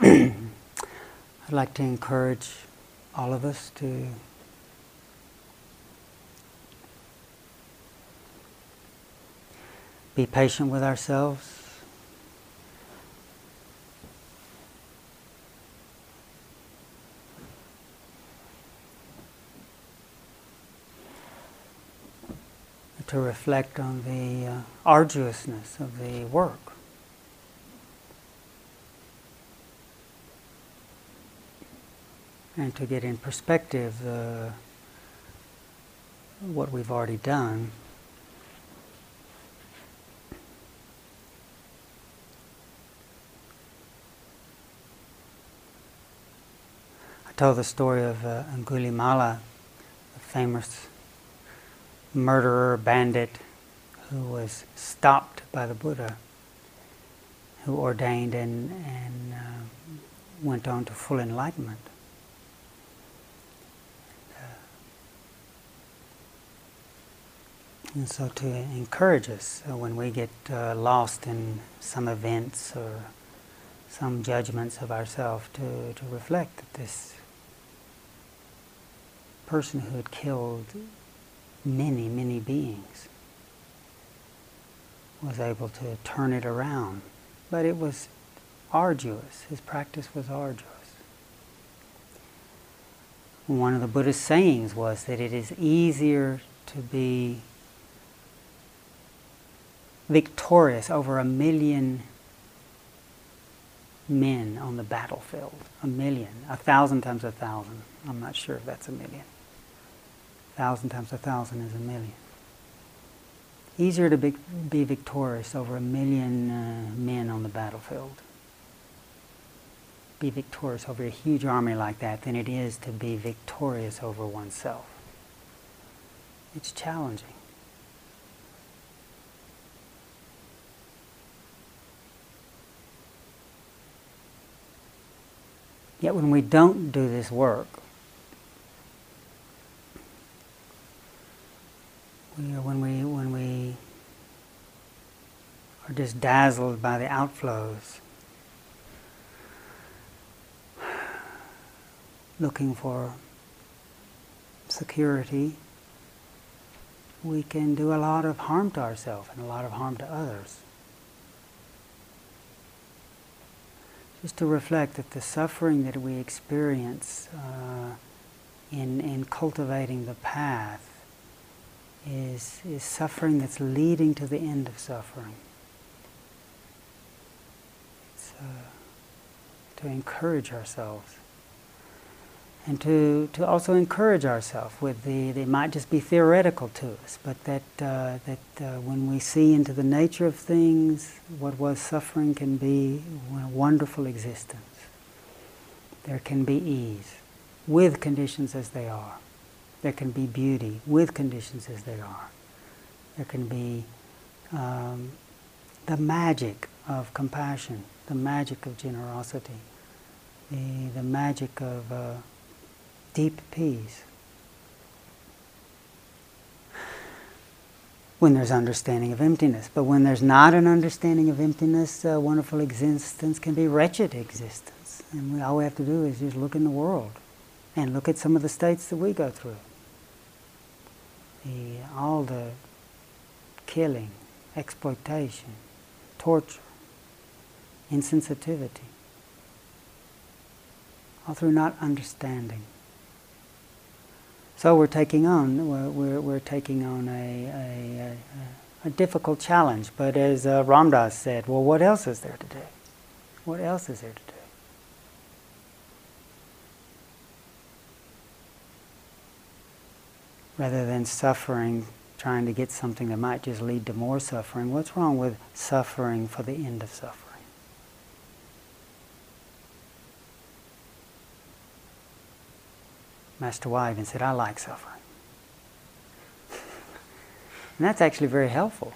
I'd like to encourage all of us to be patient with ourselves. To reflect on the uh, arduousness of the work. And to get in perspective uh, what we've already done. I tell the story of uh, Angulimala, the famous murderer, bandit, who was stopped by the Buddha, who ordained and, and uh, went on to full enlightenment. And so to encourage us uh, when we get uh, lost in some events or some judgments of ourselves, to, to reflect that this person who had killed many, many beings was able to turn it around. But it was arduous. His practice was arduous. One of the Buddhist sayings was that it is easier to be victorious over a million men on the battlefield. A million. A thousand times a thousand. I'm not sure if that's a million. A thousand times a thousand is a million. Easier to be, be victorious over a million uh, men on the battlefield. Be victorious over a huge army like that than it is to be victorious over oneself. It's challenging. Yet when we don't do this work, when we when we are just dazzled by the outflows, looking for security, we can do a lot of harm to ourselves and a lot of harm to others. Just to reflect that the suffering that we experience uh, in, in cultivating the path is, is suffering that's leading to the end of suffering. It's uh, to encourage ourselves. And to, to also encourage ourselves with the, they might just be theoretical to us, but that, uh, that uh, when we see into the nature of things, what was suffering can be a wonderful existence. There can be ease with conditions as they are. There can be beauty with conditions as they are. There can be um, the magic of compassion, the magic of generosity, the, the magic of uh, deep peace. When there's understanding of emptiness. But when there's not an understanding of emptiness, a wonderful existence can be wretched existence. And we, all we have to do is just look in the world and look at some of the states that we go through. The, all the killing, exploitation, torture, insensitivity, all through not understanding. So we're taking on we're, we're, we're taking on a, a, a, difficult challenge. But as uh, Ram Dass said, well, what else is there to do? What else is there to do? Rather than suffering, trying to get something that might just lead to more suffering, what's wrong with suffering for the end of suffering? Master even said, I like suffering. and that's actually very helpful.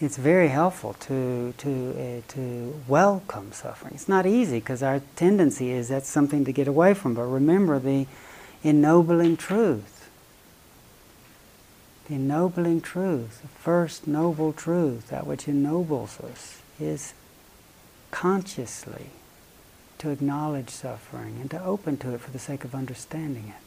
It's very helpful to, to, uh, to welcome suffering. It's not easy because our tendency is that's something to get away from. But remember the ennobling truth. The ennobling truth, the first noble truth, that which ennobles us, is consciously to acknowledge suffering and to open to it for the sake of understanding it.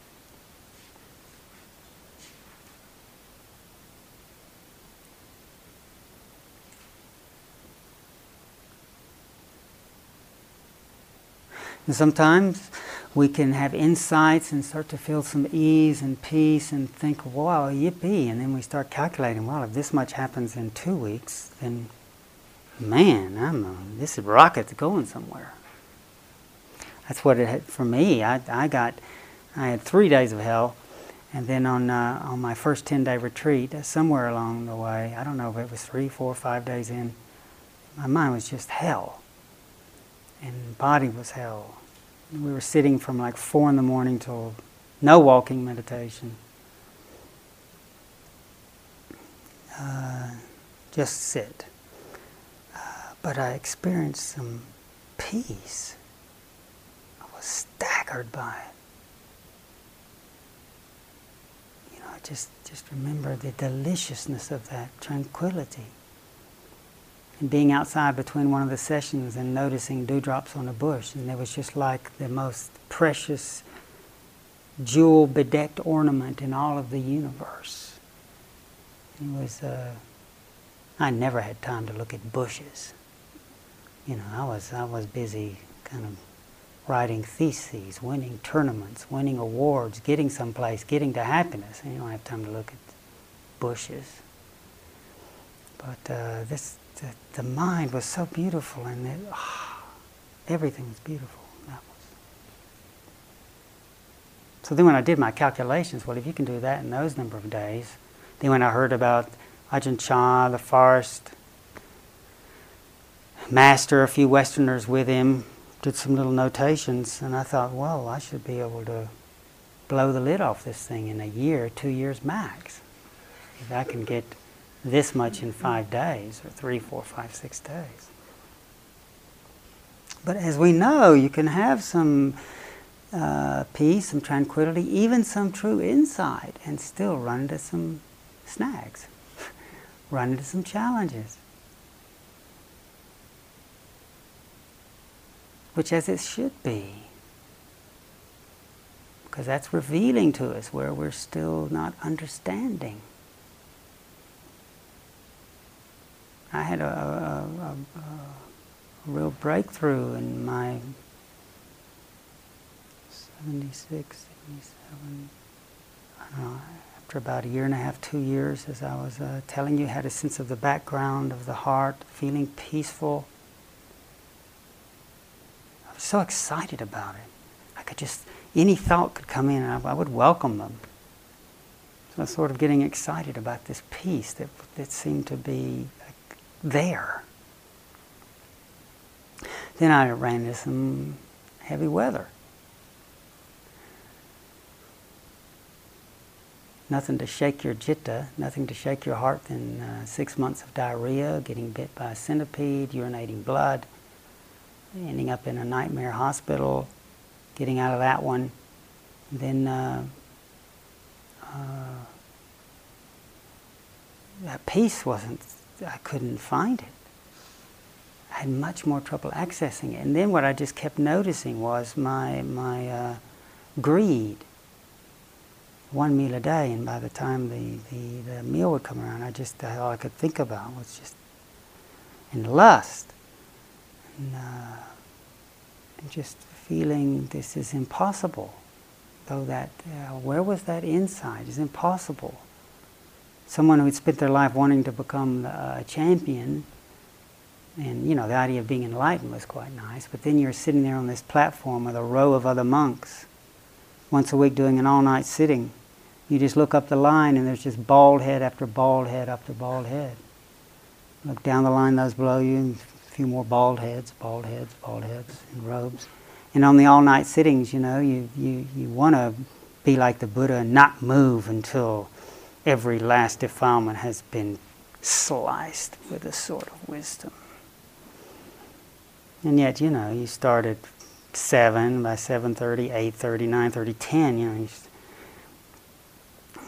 And sometimes we can have insights and start to feel some ease and peace and think, wow, yippee. And then we start calculating, well, if this much happens in two weeks, then man, I'm a, this rocket's going somewhere. That's what it had for me. I, I got, I had three days of hell. And then on, uh, on my first 10 day retreat, uh, somewhere along the way, I don't know if it was three, four, five days in, my mind was just hell. And body was hell we were sitting from like four in the morning till no walking meditation. Uh, just sit. Uh, but I experienced some peace. Was staggered by it. You know, just, just remember the deliciousness of that tranquility and being outside between one of the sessions and noticing dewdrops on a bush, and it was just like the most precious jewel bedecked ornament in all of the universe. It was, uh, I never had time to look at bushes. You know, I was, I was busy kind of writing theses, winning tournaments, winning awards, getting someplace, getting to happiness. And you don't have time to look at bushes. But uh, this, the, the mind was so beautiful and it, oh, everything was beautiful. That was. So then when I did my calculations, well, if you can do that in those number of days, then when I heard about Ajahn Chah, the forest master, a few Westerners with him, did some little notations, and I thought, well, I should be able to blow the lid off this thing in a year, two years max. If I can get this much in five days, or three, four, five, six days. But as we know, you can have some uh, peace, some tranquility, even some true insight, and still run into some snags, run into some challenges. Which, as it should be, because that's revealing to us where we're still not understanding. I had a, a, a, a real breakthrough in my 76, 77, I don't know, after about a year and a half, two years, as I was uh, telling you, had a sense of the background of the heart, feeling peaceful. So excited about it. I could just, any thought could come in and I, I would welcome them. So I was sort of getting excited about this peace that, that seemed to be there. Then I ran into some heavy weather. Nothing to shake your citta, nothing to shake your heart than uh, six months of diarrhea, getting bit by a centipede, urinating blood, ending up in a nightmare hospital, getting out of that one. Then uh, uh, that peace wasn't I couldn't find it. I had much more trouble accessing it. And then what I just kept noticing was my, my uh, greed. One meal a day, and by the time the, the, the meal would come around, I just, all I could think about was just, and lust. And, uh, and just feeling this is impossible. Though that, uh, where was that insight? It's impossible someone who'd spent their life wanting to become a champion, and you know, the idea of being enlightened was quite nice, but then you're sitting there on this platform with a row of other monks, once a week doing an all night sitting. You just look up the line, and there's just bald head after bald head after bald head. Look down the line, those below you, a few more bald heads, bald heads, bald heads in robes. And on the all night sittings, you know, you, you, you want to be like the Buddha and not move until every last defilement has been sliced with a sword of wisdom. And yet, you know, you start at 7, by 7.30, 8.30, 9.30, 10, you know,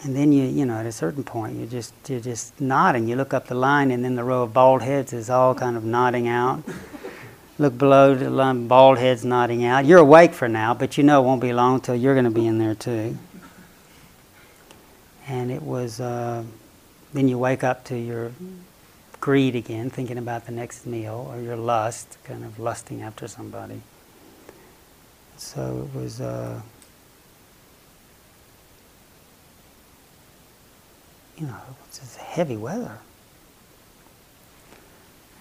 and then you, you know, at a certain point, you just, you're just nodding. You look up the line, and then the row of bald heads is all kind of nodding out. Look below, the bald head's nodding out. You're awake for now, but you know it won't be long until you're going to be in there too. And it was, uh, then you wake up to your greed again, thinking about the next meal, or your lust, kind of lusting after somebody. So it was. Uh, you know, it's heavy weather.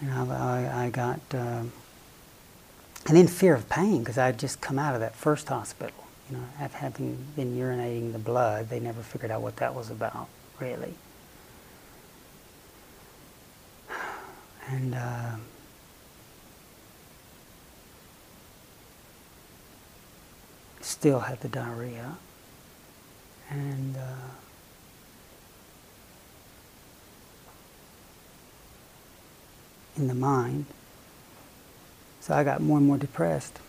And I, I got, um, and then fear of pain because I had just come out of that first hospital. You know, having been urinating the blood, they never figured out what that was about, really. And uh, still had the diarrhea. And uh, in the mind. So I got more and more depressed.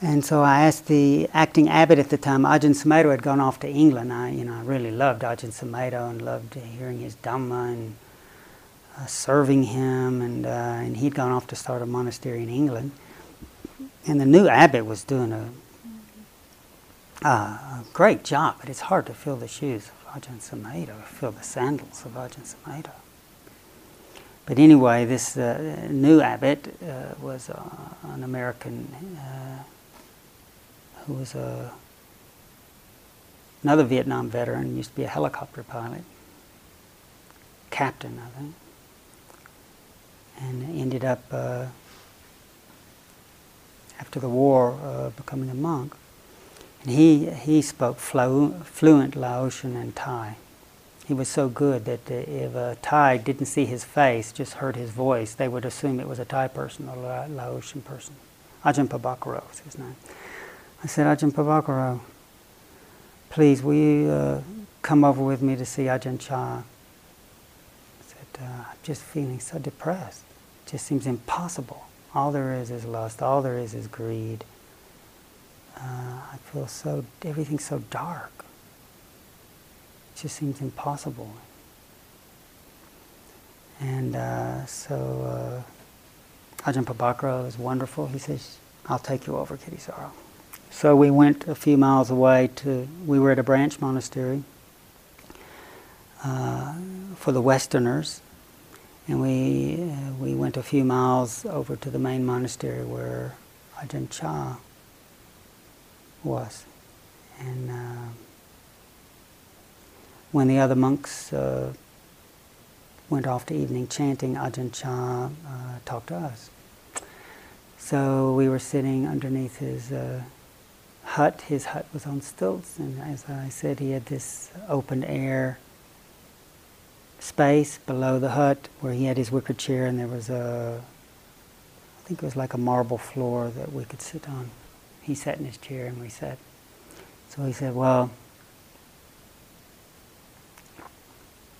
And so I asked the acting abbot at the time, Ajahn Sumedho had gone off to England. I, you know, I really loved Ajahn Sumedho and loved hearing his Dhamma and uh, serving him. And, uh, and he'd gone off to start a monastery in England. And the new abbot was doing a, uh, a great job, but it's hard to fill the shoes of Ajahn Sumedho, fill the sandals of Ajahn Sumedho. But anyway, this uh, new abbot uh, was uh, an American uh, who was a, another Vietnam veteran, used to be a helicopter pilot, captain, I think, and ended up, uh, after the war, uh, becoming a monk. And he, he spoke flu- fluent Laotian and Thai he was so good that if a Thai didn't see his face, just heard his voice, they would assume it was a Thai person or a Laotian person. Ajahn Pabhakaro was his name. I said, Ajahn Pabhakaro, please, will you uh, come over with me to see Ajahn Chah? I said, uh, I'm just feeling so depressed. It just seems impossible. All there is is lust. All there is is greed. Uh, I feel so, everything's so dark. It just seems impossible. And uh, so uh, Ajahn Pabhakaro is wonderful. He says, I'll take you over, Kittisaro. So we went a few miles away to, we were at a branch monastery uh, for the Westerners. And we, uh, we went a few miles over to the main monastery where Ajahn Chah was. And uh, when the other monks uh, went off to evening chanting, Ajahn Chah uh, talked to us. So we were sitting underneath his uh, hut. His hut was on stilts, and as I said, he had this open air space below the hut where he had his wicker chair, and there was a, I think it was like a marble floor that we could sit on. He sat in his chair, and we sat. So he said, Well,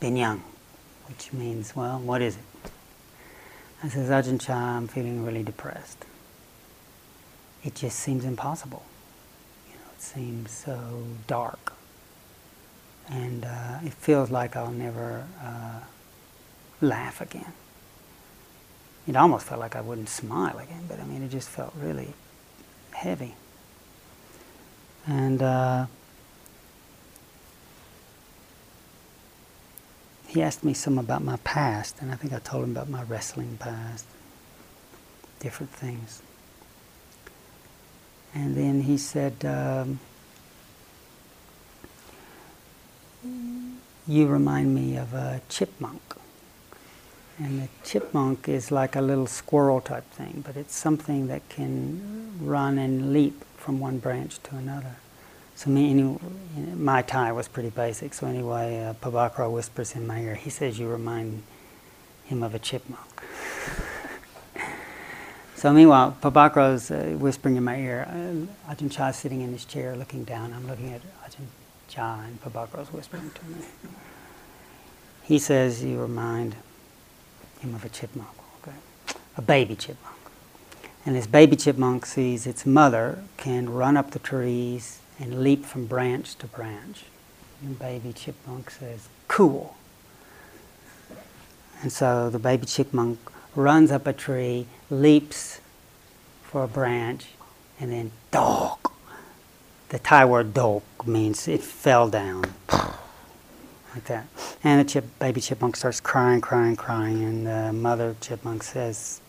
Binyang, which means, well, what is it? I says, Ajahn Chah, I'm feeling really depressed. It just seems impossible. You know, it seems so dark. And uh, it feels like I'll never uh, laugh again. It almost felt like I wouldn't smile again, but I mean, it just felt really heavy. And uh, he asked me some about my past, and I think I told him about my wrestling past, different things. And then he said, um, You remind me of a chipmunk. And the chipmunk is like a little squirrel type thing, but it's something that can run and leap from one branch to another. So me, any, my Thai was pretty basic. So anyway, uh, whispers in my ear. He says you remind him of a chipmunk. so meanwhile, Pabhakaro's uh, whispering in my ear. Uh, Ajahn Chah is sitting in his chair, looking down. I'm looking at Ajahn Chah, and Pabhakaro's whispering to me. He says you remind him of a chipmunk. Okay, a baby chipmunk. And this baby chipmunk sees its mother can run up the trees and leap from branch to branch. And baby chipmunk says, cool. And so the baby chipmunk runs up a tree, leaps for a branch, and then dog. The Thai word dog means it fell down. Like that. And the chip, baby chipmunk starts crying, crying, crying, and the mother chipmunk says,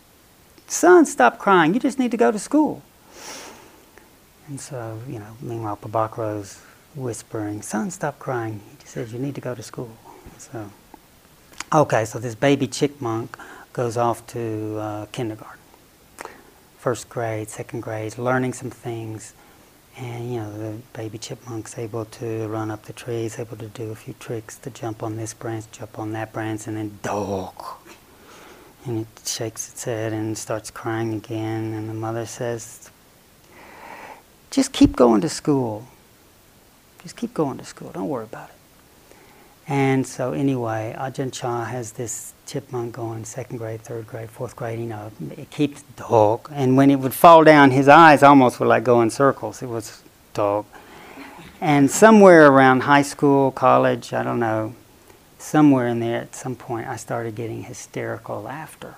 Son, stop crying. You just need to go to school. And so, you know, meanwhile, Pabakro's whispering, Son, stop crying. He says, You need to go to school. So, okay, so this baby chipmunk goes off to uh, kindergarten. First grade, second grade, learning some things. And, you know, the baby chipmunk's able to run up the trees, able to do a few tricks to jump on this branch, jump on that branch, and then dog. And it shakes its head and starts crying again. And the mother says, just keep going to school. Just keep going to school. Don't worry about it. And so anyway, Ajahn Chah has this chipmunk going second grade, third grade, fourth grade, you know, it keeps dog. And when it would fall down, his eyes almost would like go in circles. It was dog. And somewhere around high school, college, I don't know, somewhere in there at some point, I started getting hysterical laughter.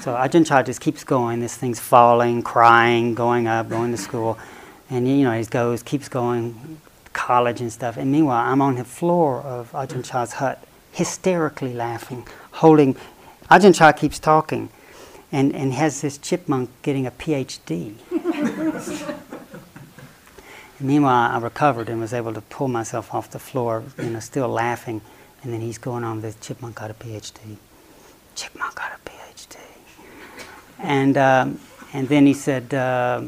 So Ajahn Chah just keeps going. This thing's falling, crying, going up, going to school. And, you know, he goes, keeps going, college and stuff. And meanwhile, I'm on the floor of Ajahn Chah's hut, hysterically laughing, holding. Ajahn Chah keeps talking and, and has this chipmunk getting a PhD. meanwhile, I recovered and was able to pull myself off the floor, you know, still laughing. And then he's going on, the chipmunk got a PhD. Chipmunk got a PhD. And, um, and then he said, uh,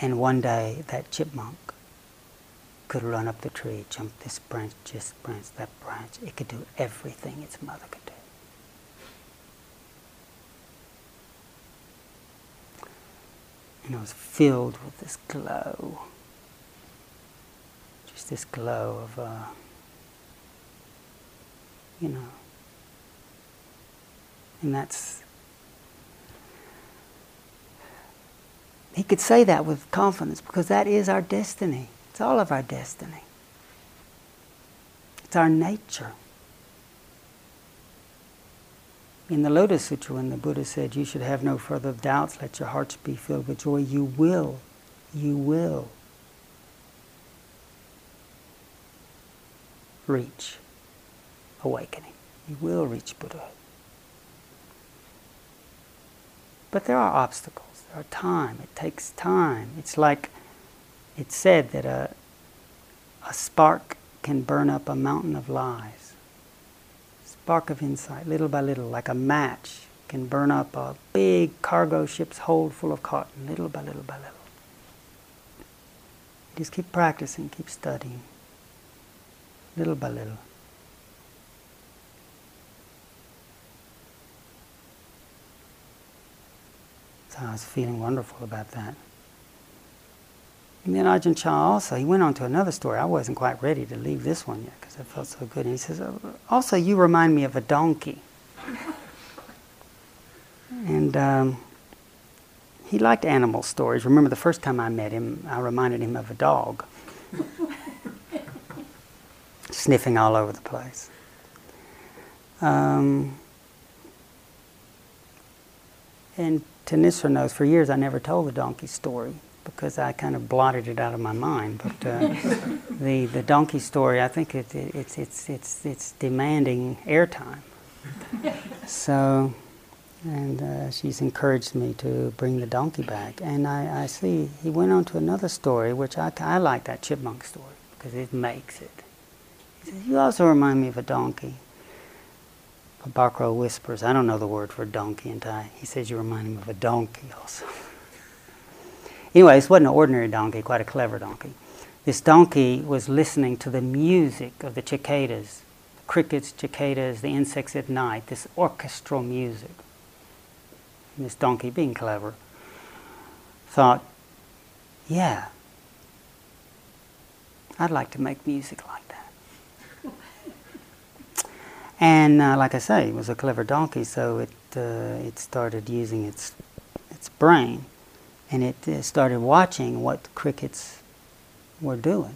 and one day that chipmunk could run up the tree, jump this branch, this branch, that branch. It could do everything its mother could do. And it was filled with this glow. Just this glow of, uh, you know. And that's he could say that with confidence because that is our destiny. It's all of our destiny. It's our nature. In the Lotus Sutra, when the Buddha said, You should have no further doubts, let your hearts be filled with joy, you will, you will reach awakening. You will reach Buddhahood. But there are obstacles, are time, it takes time. It's like it's said that a, a spark can burn up a mountain of lies. Spark of insight, little by little, like a match, can burn up a big cargo ship's hold full of cotton, little by little by little. Just keep practicing, keep studying, little by little. So I was feeling wonderful about that. And then Ajahn Chah also, he went on to another story. I wasn't quite ready to leave this one yet because I felt so good. And he says, oh, also you remind me of a donkey. and um, he liked animal stories. Remember the first time I met him, I reminded him of a dog. Sniffing all over the place. Um, and Thanissara knows for years I never told the donkey story because I kind of blotted it out of my mind. But uh, the the donkey story, I think it, it, it's it's it's it's demanding airtime. so, and uh, she's encouraged me to bring the donkey back. And I, I see he went on to another story, which I I like that chipmunk story because it makes it. He says, "You also remind me of a donkey." Pabakro whispers, I don't know the word for donkey in Thai. He says, You remind him of a donkey also. Anyway, this wasn't an ordinary donkey, quite a clever donkey. This donkey was listening to the music of the cicadas, crickets, cicadas, the insects at night, this orchestral music. And this donkey, being clever, thought, yeah, I'd like to make music like that. And uh, like I say, it was a clever donkey, so it, uh, it started using its, its brain and it uh, started watching what crickets were doing.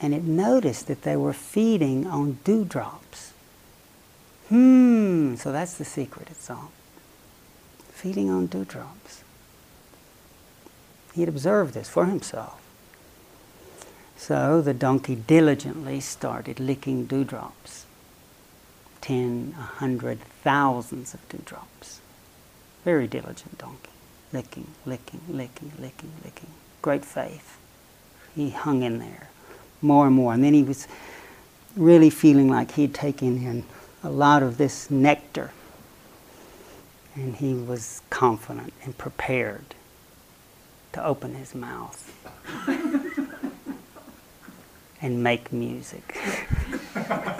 And it noticed that they were feeding on dewdrops. Hmm, so that's the secret it's all. Feeding on dewdrops. He'd observed this for himself. So the donkey diligently started licking dewdrops. Ten, a hundred, thousands of dewdrops. Very diligent donkey. Licking, licking, licking, licking, licking. Great faith. He hung in there more and more. And then he was really feeling like he'd taken in a lot of this nectar. And he was confident and prepared to open his mouth and make music.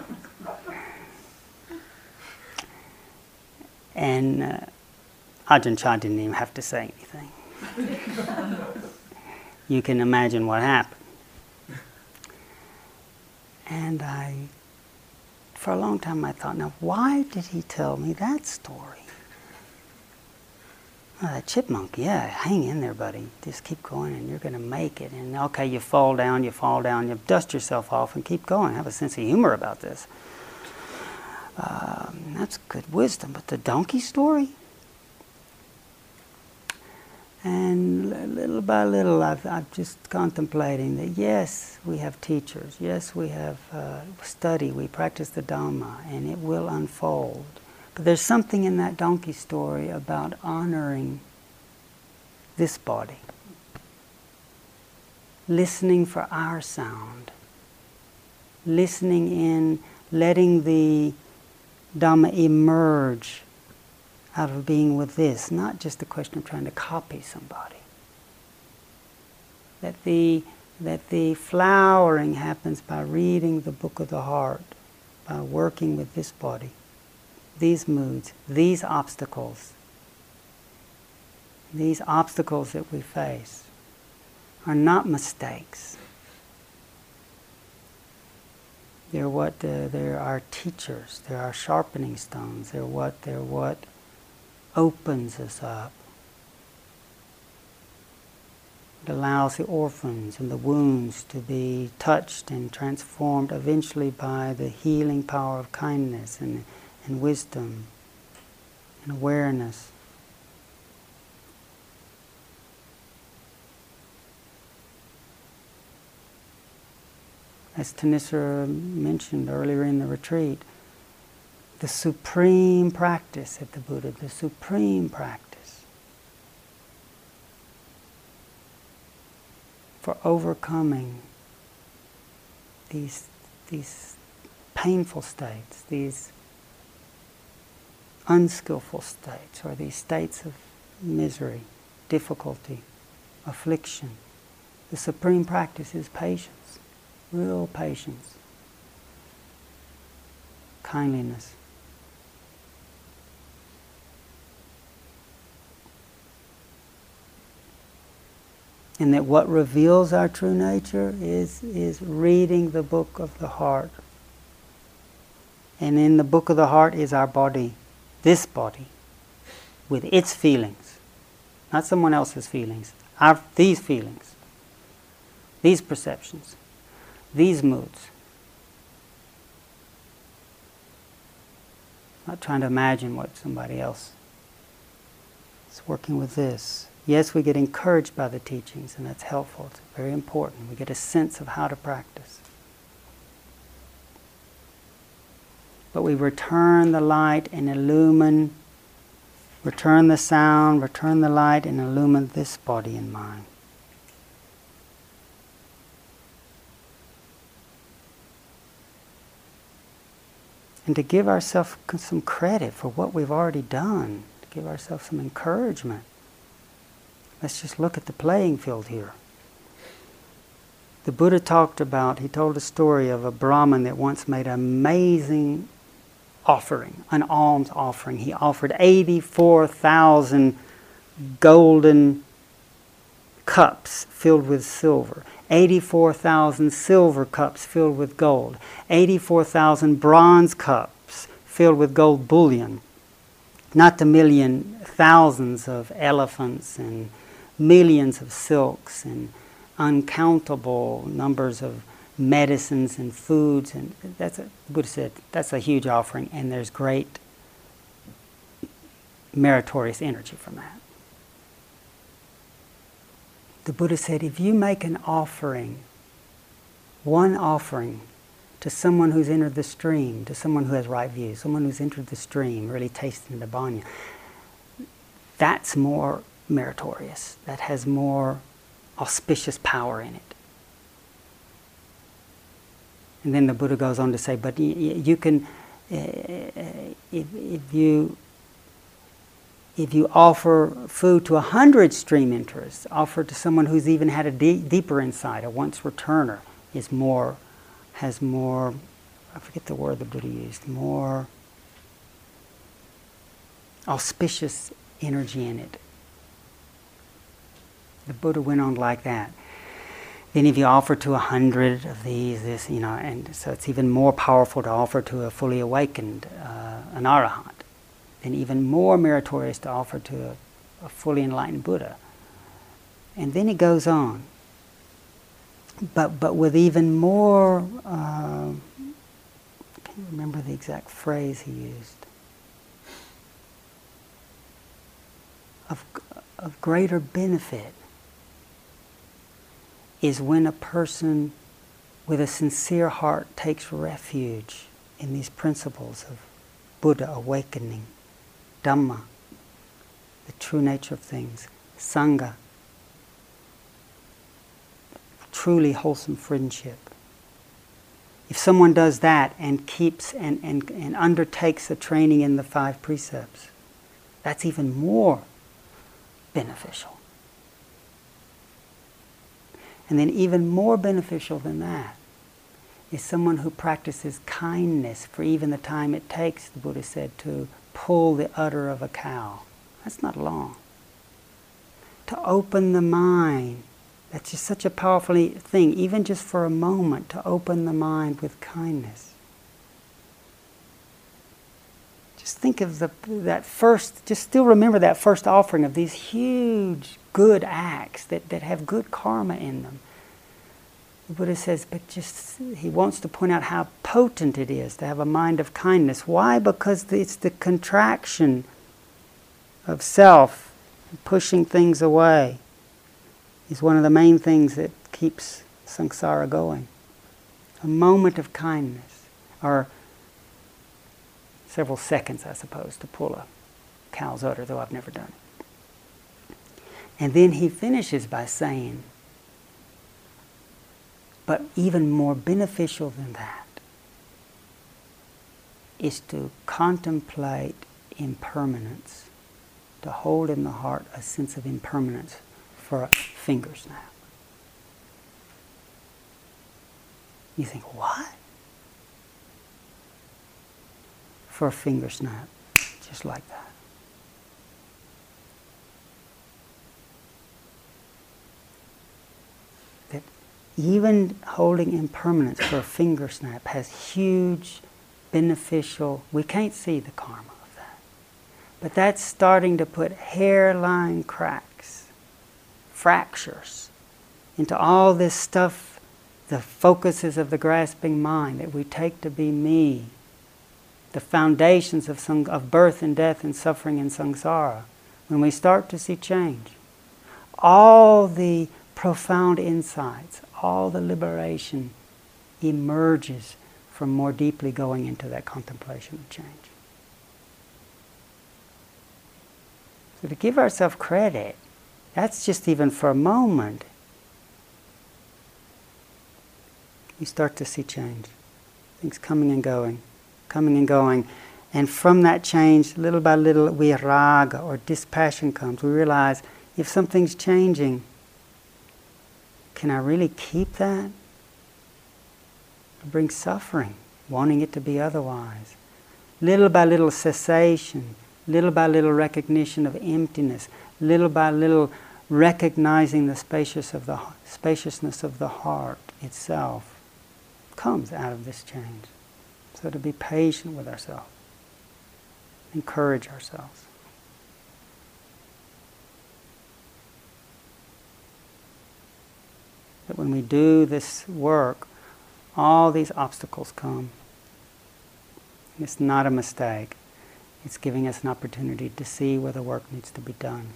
and uh, Ajahn Chah didn't even have to say anything. you can imagine what happened. And I, for a long time, I thought, now why did he tell me that story? Oh, that chipmunk, yeah, hang in there, buddy. Just keep going and you're going to make it. And okay, you fall down, you fall down, you dust yourself off and keep going. Have a sense of humor about this. Um, that's good wisdom. But the donkey story? And little by little, I've, I've just contemplating that yes, we have teachers, yes, we have uh, study, we practice the Dhamma, and it will unfold. But there's something in that donkey story about honoring this body, listening for our sound, listening in, letting the Dhamma emerge out of being with this, not just a question of trying to copy somebody. That the, that the flowering happens by reading the book of the heart, by working with this body, these moods, these obstacles. These obstacles that we face are not mistakes. They're what uh, they're our teachers. They're our sharpening stones. They're what they're what opens us up. It allows the orphans and the wounds to be touched and transformed eventually by the healing power of kindness and, and wisdom and awareness. As Thanissara mentioned earlier in the retreat, the supreme practice at the Buddha, the supreme practice for overcoming these, these painful states, these unskillful states, or these states of misery, difficulty, affliction. The supreme practice is patience, real patience, kindliness. and that what reveals our true nature is, is reading the book of the heart. And in the book of the heart is our body, this body, with its feelings, not someone else's feelings, our, these feelings, these perceptions, these moods. Not trying to imagine what somebody else is working with this. Yes, we get encouraged by the teachings, and that's helpful. It's very important. We get a sense of how to practice. But we return the light and illumine, return the sound, return the light, and illumine this body and mind. And to give ourselves some credit for what we've already done, to give ourselves some encouragement. Let's just look at the playing field here. The Buddha talked about, he told a story of a Brahmin that once made an amazing offering, an alms offering. He offered 84,000 golden cups filled with silver, 84,000 silver cups filled with gold, 84,000 bronze cups filled with gold bullion, not to million thousands of elephants and millions of silks and uncountable numbers of medicines and foods. And that's a Buddha said that's a huge offering and there's great meritorious energy from that. The Buddha said, if you make an offering, one offering to someone who's entered the stream, to someone who has right view, someone who's entered the stream, really tasting the banya, that's more meritorious. That has more auspicious power in it. And then the Buddha goes on to say, but you can, uh, if, if you if you offer food to a hundred stream enterers, offer to someone who's even had a deeper insight, a once returner, is more, has more, I forget the word the Buddha used, more auspicious energy in it. The Buddha went on like that. Then if you offer to a hundred of these, this, you know, and so it's even more powerful to offer to a fully awakened, uh, an arahant then even more meritorious to offer to a, a fully enlightened Buddha. And then he goes on, but, but with even more, uh, I can't remember the exact phrase he used, of, of greater benefit is when a person with a sincere heart takes refuge in these principles of Buddha awakening. Dhamma, the true nature of things, Sangha, truly wholesome friendship. If someone does that and keeps and, and, and undertakes the training in the five precepts, that's even more beneficial. And then, even more beneficial than that is someone who practices kindness for even the time it takes, the Buddha said, to pull the udder of a cow. That's not long. To open the mind, that's just such a powerful thing, even just for a moment, to open the mind with kindness. Just think of the, that first, just still remember that first offering of these huge good acts that, that have good karma in them. The Buddha says, but just, he wants to point out how potent it is to have a mind of kindness. Why? Because it's the contraction of self, pushing things away, is one of the main things that keeps samsara going. A moment of kindness, or several seconds, I suppose, to pull a cow's udder, though I've never done it. And then he finishes by saying, but even more beneficial than that is to contemplate impermanence, to hold in the heart a sense of impermanence for a finger snap. You think, what? For a finger snap, just like that. Even holding impermanence for a finger snap has huge beneficial, we can't see the karma of that. But that's starting to put hairline cracks, fractures into all this stuff, the focuses of the grasping mind that we take to be me, the foundations of, sang- of birth and death and suffering and samsara. When we start to see change, all the profound insights, all the liberation emerges from more deeply going into that contemplation of change. So to give ourselves credit, that's just even for a moment. You start to see change. Things coming and going, coming and going. And from that change, little by little, viraga or dispassion comes. We realize if something's changing, can I really keep that? It brings suffering, wanting it to be otherwise. Little by little cessation, little by little recognition of emptiness, little by little recognizing the spacious of the, spaciousness of the heart itself comes out of this change. So to be patient with ourselves, encourage ourselves. That when we do this work, all these obstacles come. It's not a mistake. It's giving us an opportunity to see where the work needs to be done.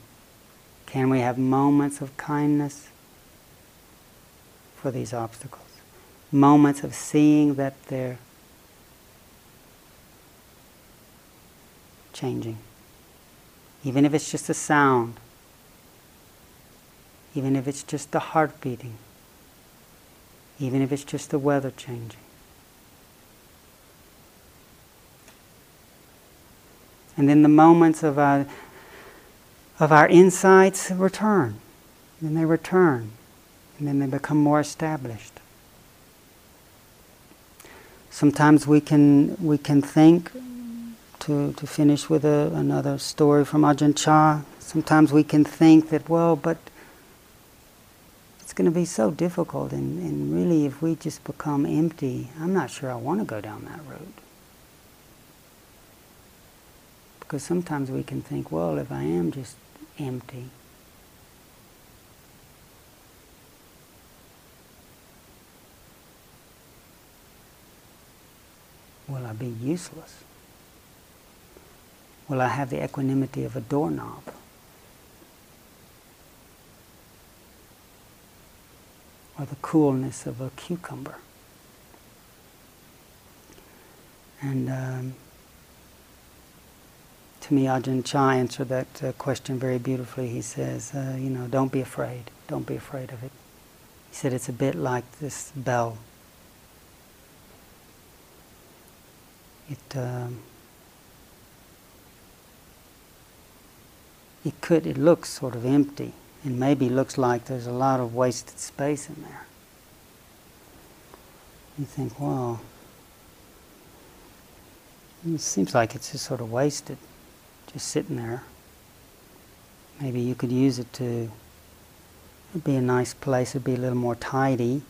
Can we have moments of kindness? for these obstacles. Moments of seeing that they're changing. Even if it's just a sound, even if it's just the heart beating, even if it's just the weather changing. And then the moments of our, of our insights return. And they return. And then they become more established. Sometimes we can, we can think, to, to finish with a, another story from Ajahn Chah, sometimes we can think that, well, but it's going to be so difficult, and, and really, if we just become empty, I'm not sure I want to go down that road. Because sometimes we can think, well, if I am just empty, will I be useless? Will I have the equanimity of a doorknob? Or the coolness of a cucumber? And um, to me, Ajahn Chah answered that uh, question very beautifully. He says, uh, you know, don't be afraid. Don't be afraid of it. He said it's a bit like this bell. It, um, it could, it looks sort of empty and maybe looks like there's a lot of wasted space in there. You think, well, it seems like it's just sort of wasted just sitting there. Maybe you could use it to it'd be a nice place, it'd be a little more tidy.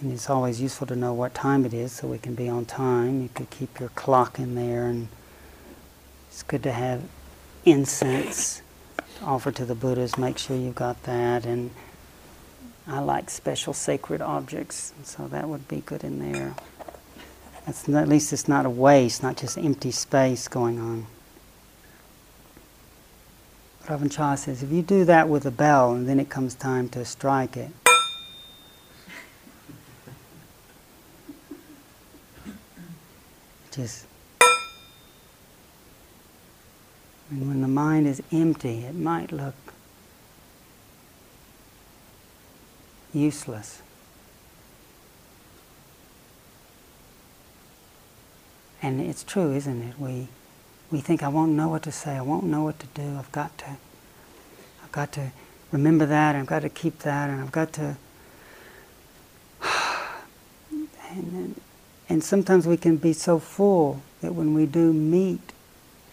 And it's always useful to know what time it is so we can be on time. You could keep your clock in there and it's good to have incense offered to the Buddhas, make sure you've got that and I like special sacred objects, so that would be good in there. At least it's not a waste, not just empty space going on. Chah says, if you do that with a bell and then it comes time to strike it, just and when the mind is empty, it might look useless. And it's true, isn't it? We we think I won't know what to say, I won't know what to do, I've got to I've got to remember that, I've got to keep that, and I've got to and, and sometimes we can be so full that when we do meet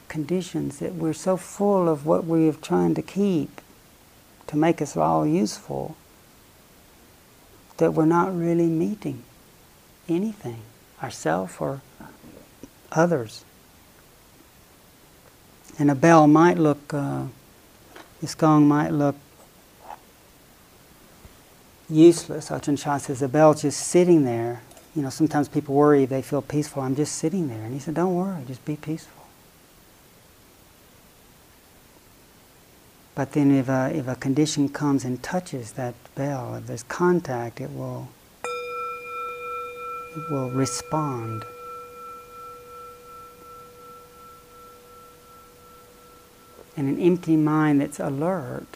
conditions that we're so full of what we are trying to keep to make us all useful that we're not really meeting anything, ourselves or others. And a bell might look, uh, this gong might look useless. Ajahn Chah says the bell just sitting there. You know, sometimes people worry they feel peaceful. I'm just sitting there. And he said, don't worry, just be peaceful. But then if a, if a condition comes and touches that bell, if there's contact, it will, it will respond. And an empty mind that's alert,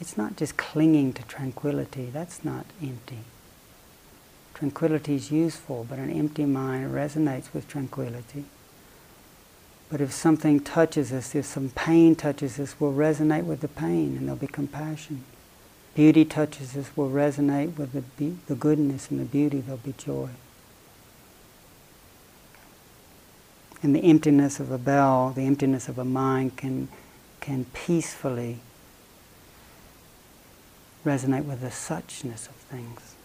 it's not just clinging to tranquility, that's not empty. Tranquility is useful, but an empty mind resonates with tranquility. But if something touches us, if some pain touches us, we'll resonate with the pain and there'll be compassion. Beauty touches us, we'll resonate with the, be- the goodness and the beauty, there'll be joy. And the emptiness of a bell, the emptiness of a mind can, can peacefully resonate with the suchness of things.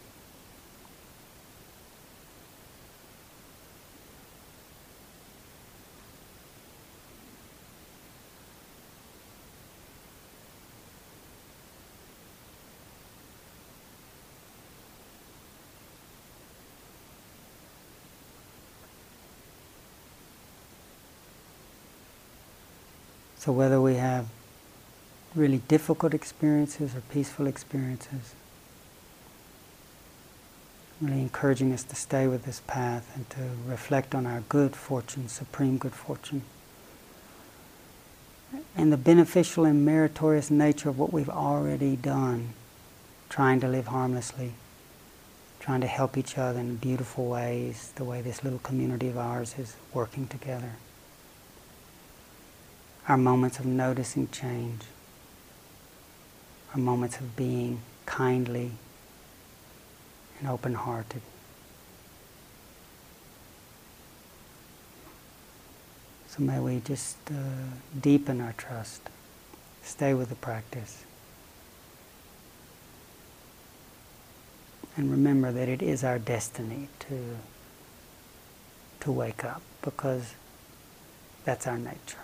So whether we have really difficult experiences or peaceful experiences. Really encouraging us to stay with this path and to reflect on our good fortune, supreme good fortune, and the beneficial and meritorious nature of what we've already done, trying to live harmlessly, trying to help each other in beautiful ways, the way this little community of ours is working together. Our moments of noticing change are moments of being kindly and open hearted. So may we just uh, deepen our trust, stay with the practice, and remember that it is our destiny to, to wake up because that's our nature.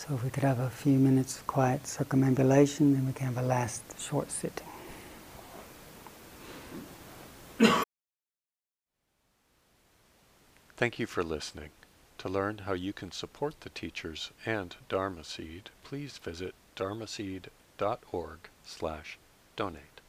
So if we could have a few minutes of quiet circumambulation, then we can have a last short sitting. Thank you for listening. To learn how you can support the teachers and Dharma Seed, please visit dharmaseed.org slash donate.